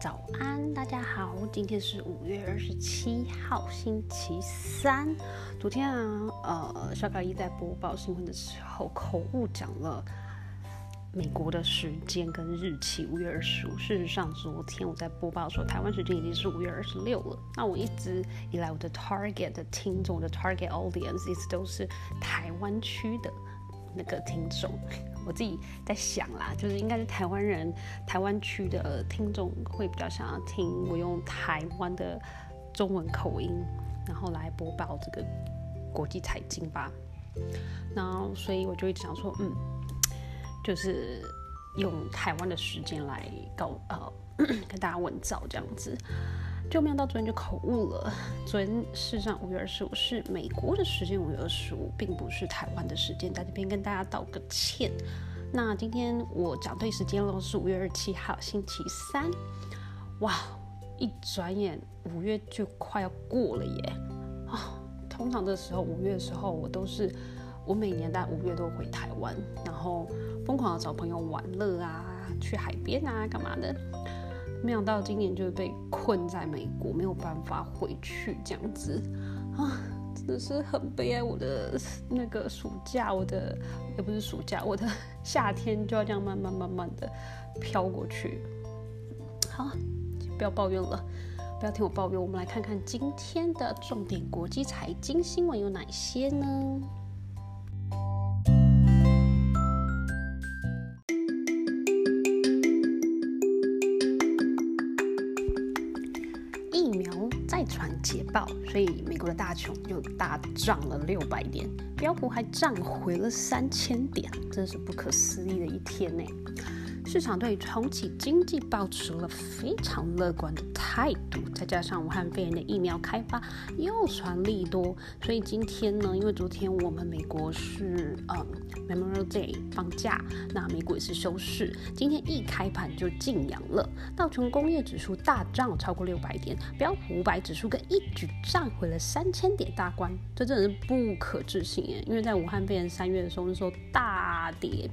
早安，大家好，今天是五月二十七号，星期三。昨天啊，呃，小卡一在播报新闻的时候口误讲了美国的时间跟日期，五月二十五。事实上，昨天我在播报说台湾时间已经是五月二十六了。那我一直以来我的 target 的听众的 target audience 一直都是台湾区的那个听众。我自己在想啦，就是应该是台湾人、台湾区的听众会比较想要听我用台湾的中文口音，然后来播报这个国际财经吧。然后，所以我就一直想说，嗯，就是用台湾的时间来告呃 跟大家问早这样子。就没有到昨天就口误了。昨天事实上五月二十五是美国的时间，五月二十五并不是台湾的时间，在这边跟大家道个歉。那今天我讲对时间了，是五月二十七号星期三。哇，一转眼五月就快要过了耶！啊，通常的时候五月的时候，我都是我每年在五月都回台湾，然后疯狂的找朋友玩乐啊，去海边啊，干嘛的。没想到今年就是被困在美国，没有办法回去这样子啊，真的是很悲哀。我的那个暑假，我的也不是暑假，我的 夏天就要这样慢慢慢慢的飘过去。好，不要抱怨了，不要听我抱怨。我们来看看今天的重点国际财经新闻有哪些呢？报，所以美国的大熊又大涨了六百点，标普还涨回了三千点，真是不可思议的一天呢。市场对重启经济保持了非常乐观的态度，再加上武汉肺炎的疫苗开发又传利多，所以今天呢，因为昨天我们美国是嗯 Memorial Day 放假，那美股也是休市，今天一开盘就晋阳了，道琼工业指数大涨超过六百点，标普五百指数跟一举站回了三千点大关，这真的是不可置信耶！因为在武汉肺炎三月的时候，那时候大跌。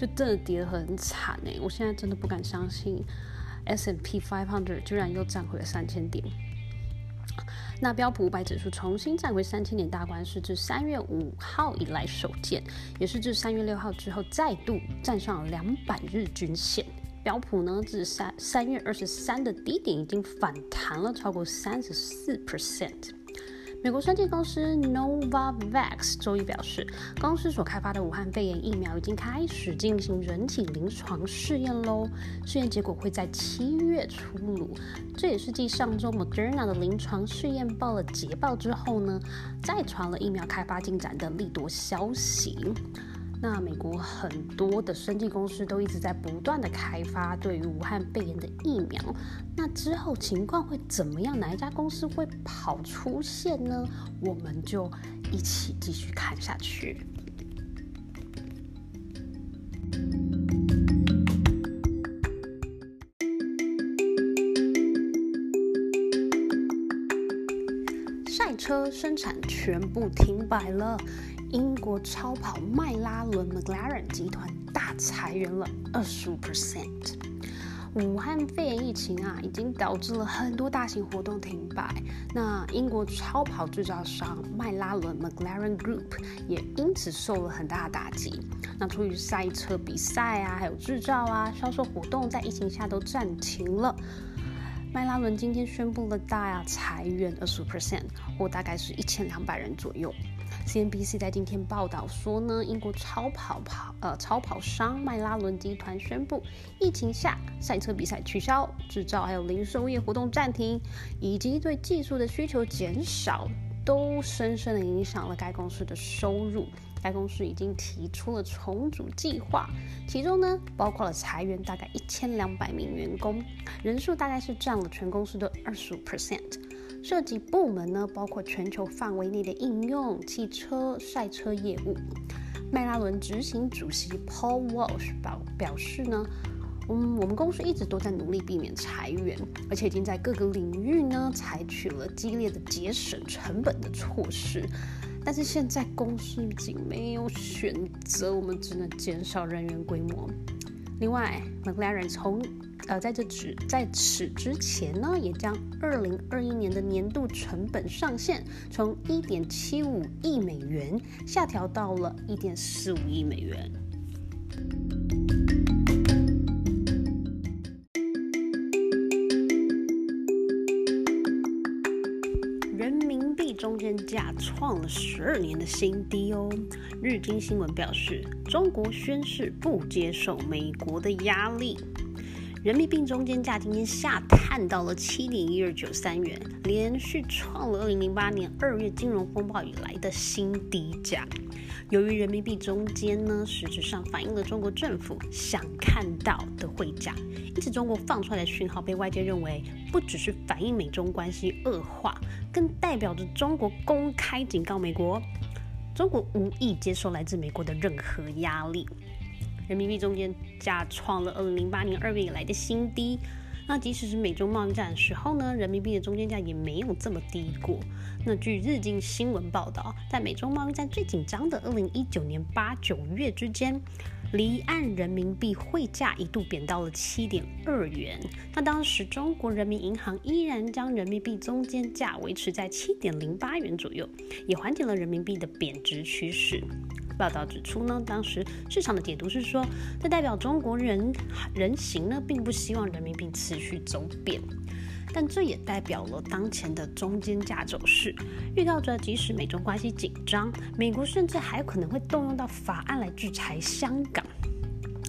就真的跌得很惨哎！我现在真的不敢相信，S M P five hundred 居然又站回了三千点。那标普五百指数重新站回三千点大关，是自三月五号以来首见，也是自三月六号之后再度站上两百日均线。标普呢，自三三月二十三的低点已经反弹了超过三十四 percent。美国生技公司 Novavax 周一表示，公司所开发的武汉肺炎疫苗已经开始进行人体临床试验喽，试验结果会在七月出炉。这也是继上周 Moderna 的临床试验报了捷报之后呢，再传了疫苗开发进展的利多消息。那美国很多的生技公司都一直在不断的开发对于武汉肺炎的疫苗，那之后情况会怎么样？哪一家公司会跑出现呢？我们就一起继续看下去。赛车生产全部停摆了。英国超跑迈拉伦 （McLaren） 集团大裁员了二十五 percent。武汉肺炎疫情啊，已经导致了很多大型活动停摆。那英国超跑制造商迈拉伦 （McLaren Group） 也因此受了很大的打击。那出于赛车比赛啊，还有制造啊、销售活动，在疫情下都暂停了。迈拉伦今天宣布了大裁员二十五 percent，或大概是一千两百人左右。CNBC 在今天报道说呢，英国超跑跑呃超跑商迈拉伦集团宣布，疫情下赛车比赛取消，制造还有零售业活动暂停，以及对技术的需求减少，都深深的影响了该公司的收入。该公司已经提出了重组计划，其中呢包括了裁员大概一千两百名员工，人数大概是占了全公司的二十五 percent。涉及部门呢，包括全球范围内的应用、汽车、赛车业务。迈拉伦执行主席 Paul Walsh 表表示呢，嗯，我们公司一直都在努力避免裁员，而且已经在各个领域呢采取了激烈的节省成本的措施。但是现在公司已经没有选择，我们只能减少人员规模。另外，McLaren 从呃，在这之在此之前呢，也将二零二一年的年度成本上限从一点七五亿美元下调到了一点四五亿美元。人民币中间价创了十二年的新低哦。日经新闻表示，中国宣誓不接受美国的压力。人民币中间价今天下探到了七点一二九三元，连续创了二零零八年二月金融风暴以来的新低价。由于人民币中间呢，实质上反映了中国政府想看到的汇价，因此中国放出来的讯号被外界认为不只是反映美中关系恶化，更代表着中国公开警告美国，中国无意接受来自美国的任何压力。人民币中间价创了二零零八年二月以来的新低。那即使是美中贸易战的时候呢，人民币的中间价也没有这么低过。那据日经新闻报道，在美中贸易战最紧张的二零一九年八九月之间，离岸人民币汇价一度贬到了七点二元。那当时中国人民银行依然将人民币中间价维持在七点零八元左右，也缓解了人民币的贬值趋势。报道指出呢，当时市场的解读是说，这代表中国人人行呢并不希望人民币持续走贬，但这也代表了当前的中间价走势，预告着即使美中关系紧张，美国甚至还可能会动用到法案来制裁香港，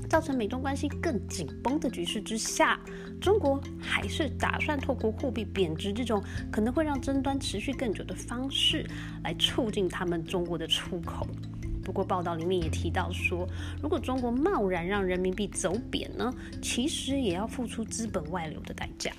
造成美中关系更紧绷的局势之下，中国还是打算透过货币贬值这种可能会让争端持续更久的方式，来促进他们中国的出口。不过报道里面也提到说，如果中国贸然让人民币走贬呢，其实也要付出资本外流的代价。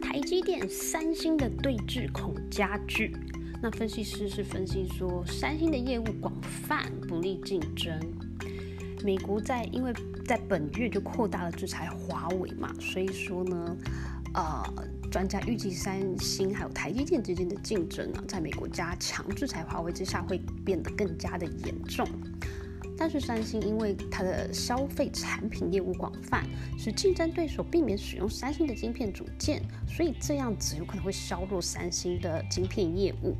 台积电、三星的对峙恐加剧。那分析师是分析说，三星的业务广泛，不利竞争。美国在因为在本月就扩大了制裁华为嘛，所以说呢，呃，专家预计三星还有台积电之间的竞争呢，在美国加强制裁华为之下会变得更加的严重。但是三星因为它的消费产品业务广泛，使竞争对手避免使用三星的晶片组件，所以这样子有可能会削弱三星的晶片业务。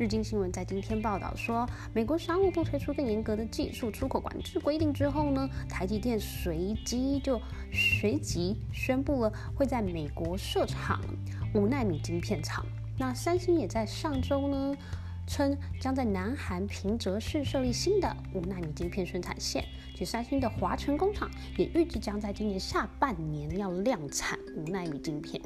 日经新闻在今天报道说，美国商务部推出更严格的技术出口管制规定之后呢，台积电随即就随即宣布了会在美国设厂五纳米晶片厂。那三星也在上周呢称将在南韩平泽市设立新的五纳米晶片生产线，其三星的华城工厂也预计将在今年下半年要量产五纳米晶片。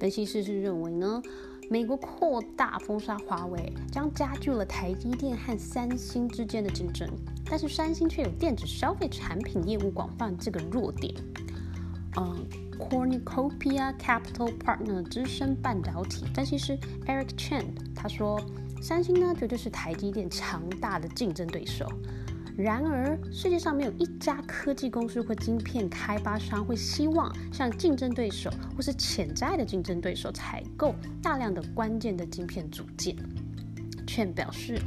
分析师是认为呢。美国扩大封杀华为，将加剧了台积电和三星之间的竞争。但是三星却有电子消费产品业务广泛这个弱点。嗯，Cornucopia Capital Partner 资深半导体分析师 Eric Chen 他说，三星呢绝对是台积电强大的竞争对手。然而，世界上没有一家科技公司或晶片开发商会希望向竞争对手或是潜在的竞争对手采购大量的关键的晶片组件。劝表示，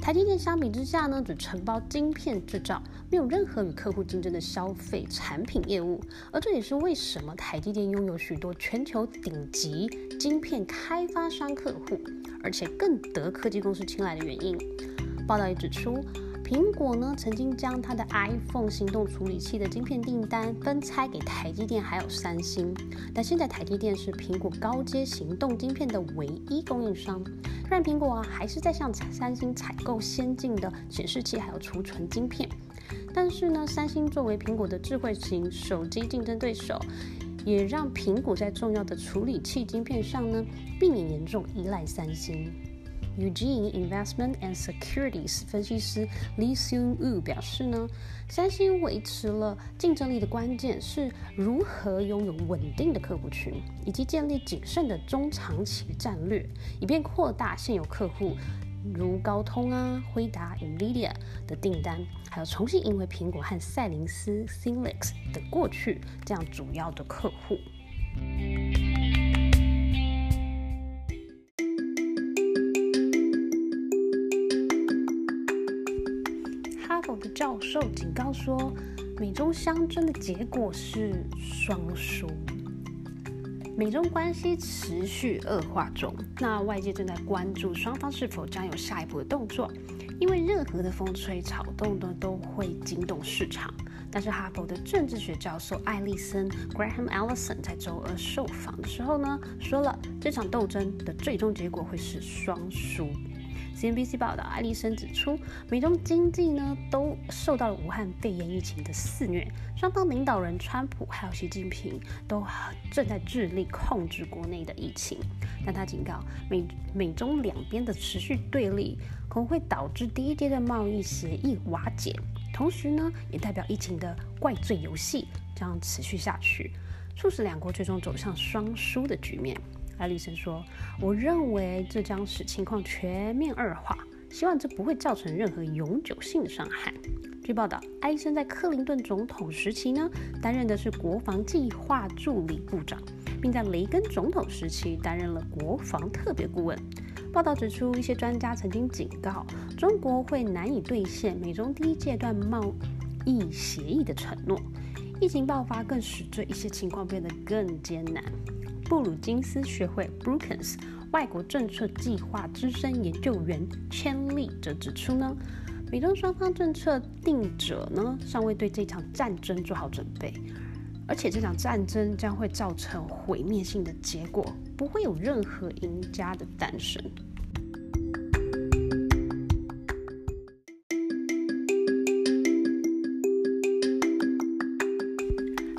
台积电相比之下呢，只承包晶片制造，没有任何与客户竞争的消费产品业务。而这也是为什么台积电拥有许多全球顶级晶片开发商客户，而且更得科技公司青睐的原因。报道也指出。苹果呢，曾经将它的 iPhone 行动处理器的晶片订单分拆给台积电还有三星，但现在台积电是苹果高阶行动晶片的唯一供应商。虽然苹果啊还是在向三星采购先进的显示器还有储存晶片，但是呢，三星作为苹果的智慧型手机竞争对手，也让苹果在重要的处理器晶片上呢，避免严重依赖三星。Eugene Investment and Securities 分析师 Lee Seung Woo 表示呢，三星维持了竞争力的关键是如何拥有稳定的客户群，以及建立谨慎的中长期战略，以便扩大现有客户，如高通啊、辉达、Nvidia 的订单，还有重新赢回苹果和赛灵思 s i n l e x 的过去这样主要的客户。警告说，美中相争的结果是双输。美中关系持续恶化中，那外界正在关注双方是否将有下一步的动作，因为任何的风吹草动呢都会惊动市场。但是哈佛的政治学教授艾利森 （Graham Allison） 在周二受访的时候呢，说了这场斗争的最终结果会是双输。CNBC 报道，艾利森指出，美中经济呢都受到了武汉肺炎疫情的肆虐，双方领导人川普还有习近平都正在致力控制国内的疫情。但他警告，美美中两边的持续对立可能会导致第一阶段贸易协议瓦解，同时呢，也代表疫情的怪罪游戏将持续下去，促使两国最终走向双输的局面。艾利森说：“我认为这将使情况全面恶化，希望这不会造成任何永久性的伤害。”据报道，艾利森在克林顿总统时期呢，担任的是国防计划助理部长，并在雷根总统时期担任了国防特别顾问。报道指出，一些专家曾经警告，中国会难以兑现美中第一阶段贸易协议的承诺。疫情爆发更使这一些情况变得更艰难。布鲁金斯学会 （Brookings） 外国政策计划资深研究员千利则指出呢，美中双方政策定者呢尚未对这场战争做好准备，而且这场战争将会造成毁灭性的结果，不会有任何赢家的诞生。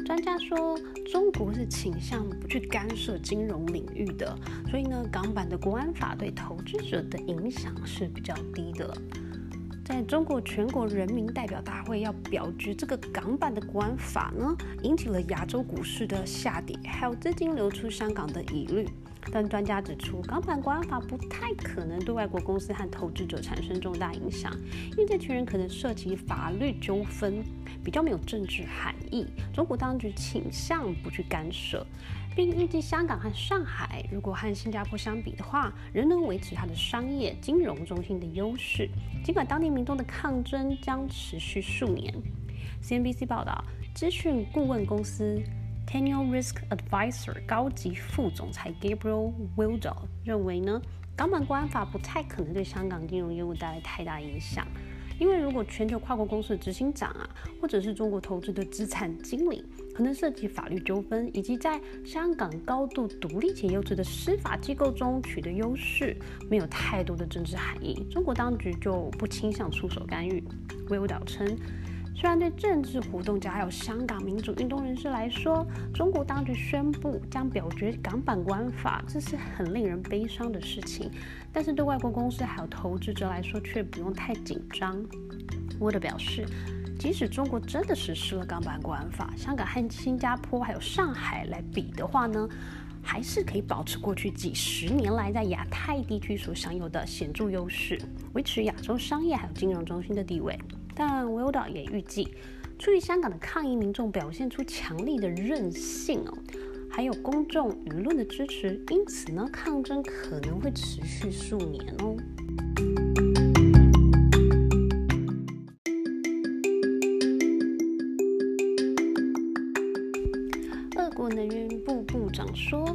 专家说，中国是倾向去干涉金融领域的，所以呢，港版的国安法对投资者的影响是比较低的。在中国全国人民代表大会要表决这个港版的国安法呢，引起了亚洲股市的下跌，还有资金流出香港的疑虑。但专家指出，港版国安法不太可能对外国公司和投资者产生重大影响，因为这群人可能涉及法律纠纷，比较没有政治含义。中国当局倾向不去干涉，并预计香港和上海如果和新加坡相比的话，仍能维持它的商业金融中心的优势。尽管当地民众的抗争将持续数年，CNBC 报道，资讯顾问公司。Tenure Risk Advisor 高级副总裁 Gabriel Wilder 认为呢，港版国安法不太可能对香港金融业务带来太大影响，因为如果全球跨国公司的执行长啊，或者是中国投资的资产经理，可能涉及法律纠纷，以及在香港高度独立且优质的司法机构中取得优势，没有太多的政治含义，中国当局就不倾向出手干预。威尔岛称。虽然对政治活动家还有香港民主运动人士来说，中国当局宣布将表决港版国安法，这是很令人悲伤的事情。但是对外国公司还有投资者来说，却不用太紧张。沃德表示，即使中国真的实施了港版国安法，香港和新加坡还有上海来比的话呢，还是可以保持过去几十年来在亚太地区所享有的显著优势，维持亚洲商业还有金融中心的地位。但维欧岛也预计，出于香港的抗议民众表现出强力的韧性哦，还有公众舆论的支持，因此呢，抗争可能会持续数年哦。俄国能源部部长说，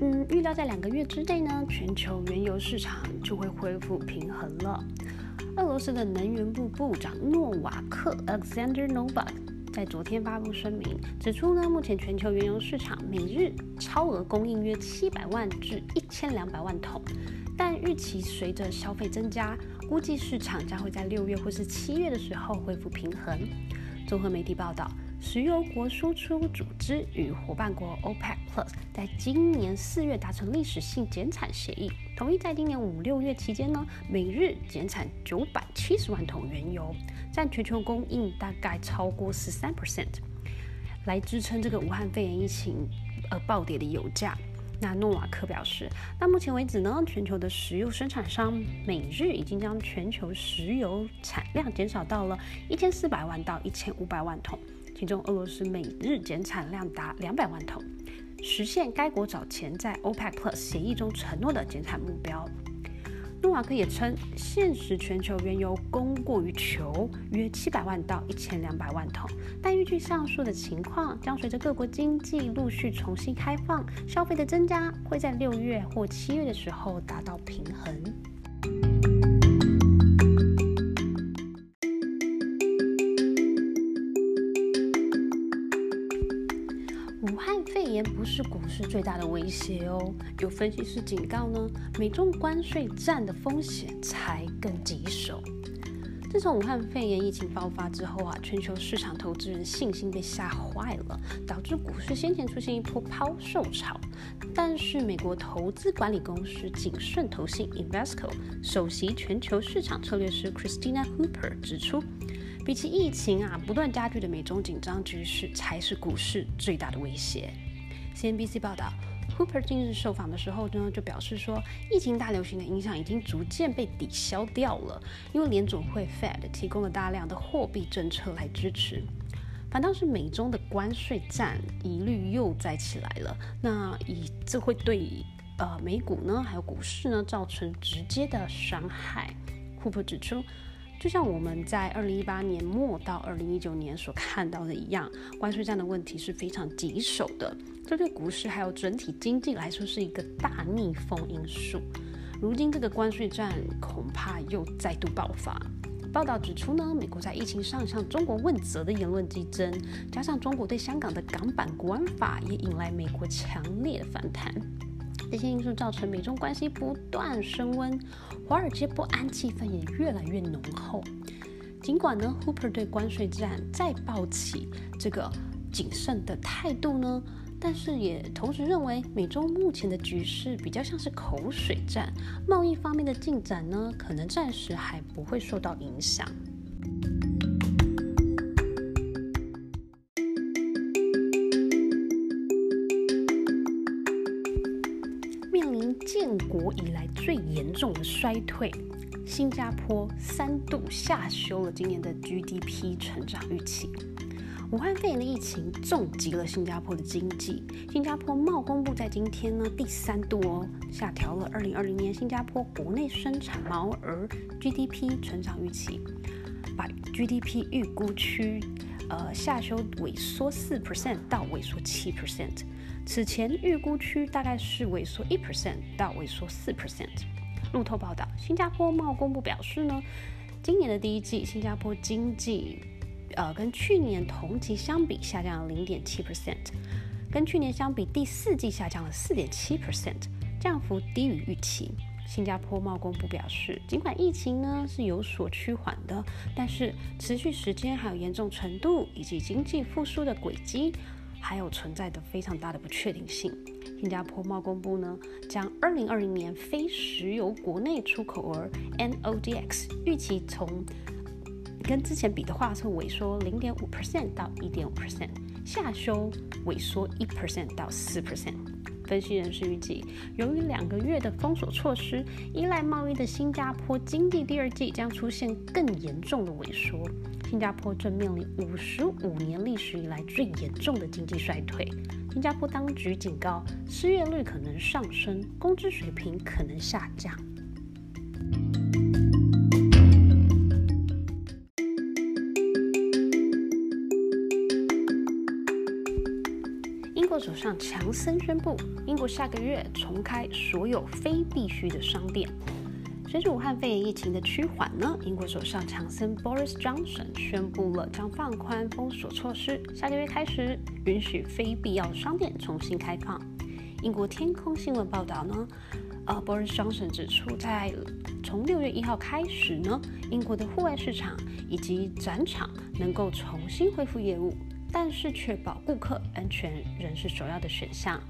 嗯，预料在两个月之内呢，全球原油市场就会恢复平衡了。俄罗斯的能源部部长诺瓦克 （Alexander Novak） 在昨天发布声明，指出呢，目前全球原油市场每日超额供应约七百万至一千两百万桶，但预期随着消费增加，估计市场将会在六月或是七月的时候恢复平衡。综合媒体报道。石油国输出组织与伙伴国 OPEC Plus 在今年四月达成历史性减产协议，同意在今年五六月期间呢，每日减产九百七十万桶原油，占全球供应大概超过十三 percent，来支撑这个武汉肺炎疫情而暴跌的油价。那诺瓦克表示，到目前为止呢，全球的石油生产商每日已经将全球石油产量减少到了一千四百万到一千五百万桶。其中，俄罗斯每日减产量达两百万桶，实现该国早前在 OPEC Plus 协议中承诺的减产目标。诺瓦克也称，现实全球原油供过于求，约七百万到一千两百万桶，但预计上述的情况将随着各国经济陆续重新开放，消费的增加会在六月或七月的时候达到平衡。是股市最大的威胁哦，有分析师警告呢，美中关税战的风险才更棘手。自从武汉肺炎疫情爆发之后啊，全球市场投资人信心被吓坏了，导致股市先前出现一波抛售潮。但是美国投资管理公司谨慎投信 Invesco 首席全球市场策略师 Christina Hooper 指出。比起疫情啊不断加剧的美中紧张局势，才是股市最大的威胁。CNBC 报道，Hooper 近日受访的时候呢，就表示说，疫情大流行的影响已经逐渐被抵消掉了，因为联总会 Fed 提供了大量的货币政策来支持。反倒是美中的关税战疑虑又再起来了，那以这会对呃美股呢，还有股市呢造成直接的伤害。Hooper 指出。就像我们在二零一八年末到二零一九年所看到的一样，关税战的问题是非常棘手的，这对股市还有整体经济来说是一个大逆风因素。如今这个关税战恐怕又再度爆发。报道指出呢，美国在疫情上向中国问责的言论激增，加上中国对香港的港版国安法也引来美国强烈的反弹。这些因素造成美中关系不断升温，华尔街不安气氛也越来越浓厚。尽管呢，Hooper 对关税战再抱起这个谨慎的态度呢，但是也同时认为美中目前的局势比较像是口水战，贸易方面的进展呢，可能暂时还不会受到影响。建国以来最严重的衰退，新加坡三度下修了今年的 GDP 成长预期。武汉肺炎的疫情重击了新加坡的经济，新加坡贸工部在今天呢第三度哦下调了2020年新加坡国内生产毛额 GDP 成长预期，把 GDP 预估区呃下修萎缩四 percent 到萎缩七 percent。此前预估区大概是萎缩一 percent 到萎缩四 percent。路透报道，新加坡贸工部表示呢，今年的第一季新加坡经济，呃，跟去年同期相比下降了零点七 percent，跟去年相比第四季下降了四点七 percent，降幅低于预期。新加坡贸工部表示，尽管疫情呢是有所趋缓的，但是持续时间还有严重程度以及经济复苏的轨迹。还有存在的非常大的不确定性。新加坡贸工部呢，将二零二零年非石油国内出口额 （NODX） 预期从跟之前比的话，是萎缩零点五 percent 到一点五 percent，下修萎缩一 percent 到四 percent。分析人士预计，由于两个月的封锁措施，依赖贸易的新加坡经济第二季将出现更严重的萎缩。新加坡正面临五十五年历史以来最严重的经济衰退。新加坡当局警告，失业率可能上升，工资水平可能下降。强森宣布，英国下个月重开所有非必须的商店。随着武汉肺炎疫情的趋缓呢，英国首相强森 Boris Johnson 宣布了将放宽封锁措施，下个月开始允许非必要商店重新开放。英国天空新闻报道呢，呃，Boris Johnson 指出，在从六月一号开始呢，英国的户外市场以及展场能够重新恢复业务，但是确保顾客安全仍是首要的选项。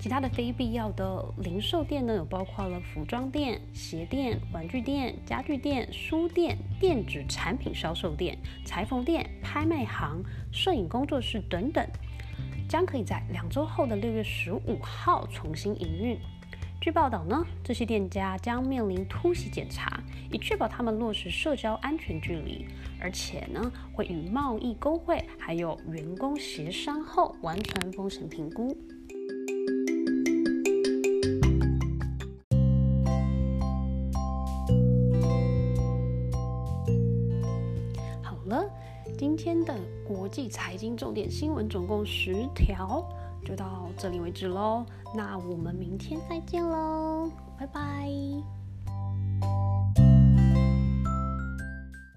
其他的非必要的零售店呢，有包括了服装店、鞋店、玩具店、家具店、书店、电子产品销售店、裁缝店、拍卖行、摄影工作室等等，将可以在两周后的六月十五号重新营运。据报道呢这些店家将面临突袭检查以确保他们落实社交安全距离。而且呢会与贸易工会还有员工协商后完成风险评估。好了今天的国际财经重点新闻总共十条。就到这里为止喽。那我们明天再见喽，拜拜。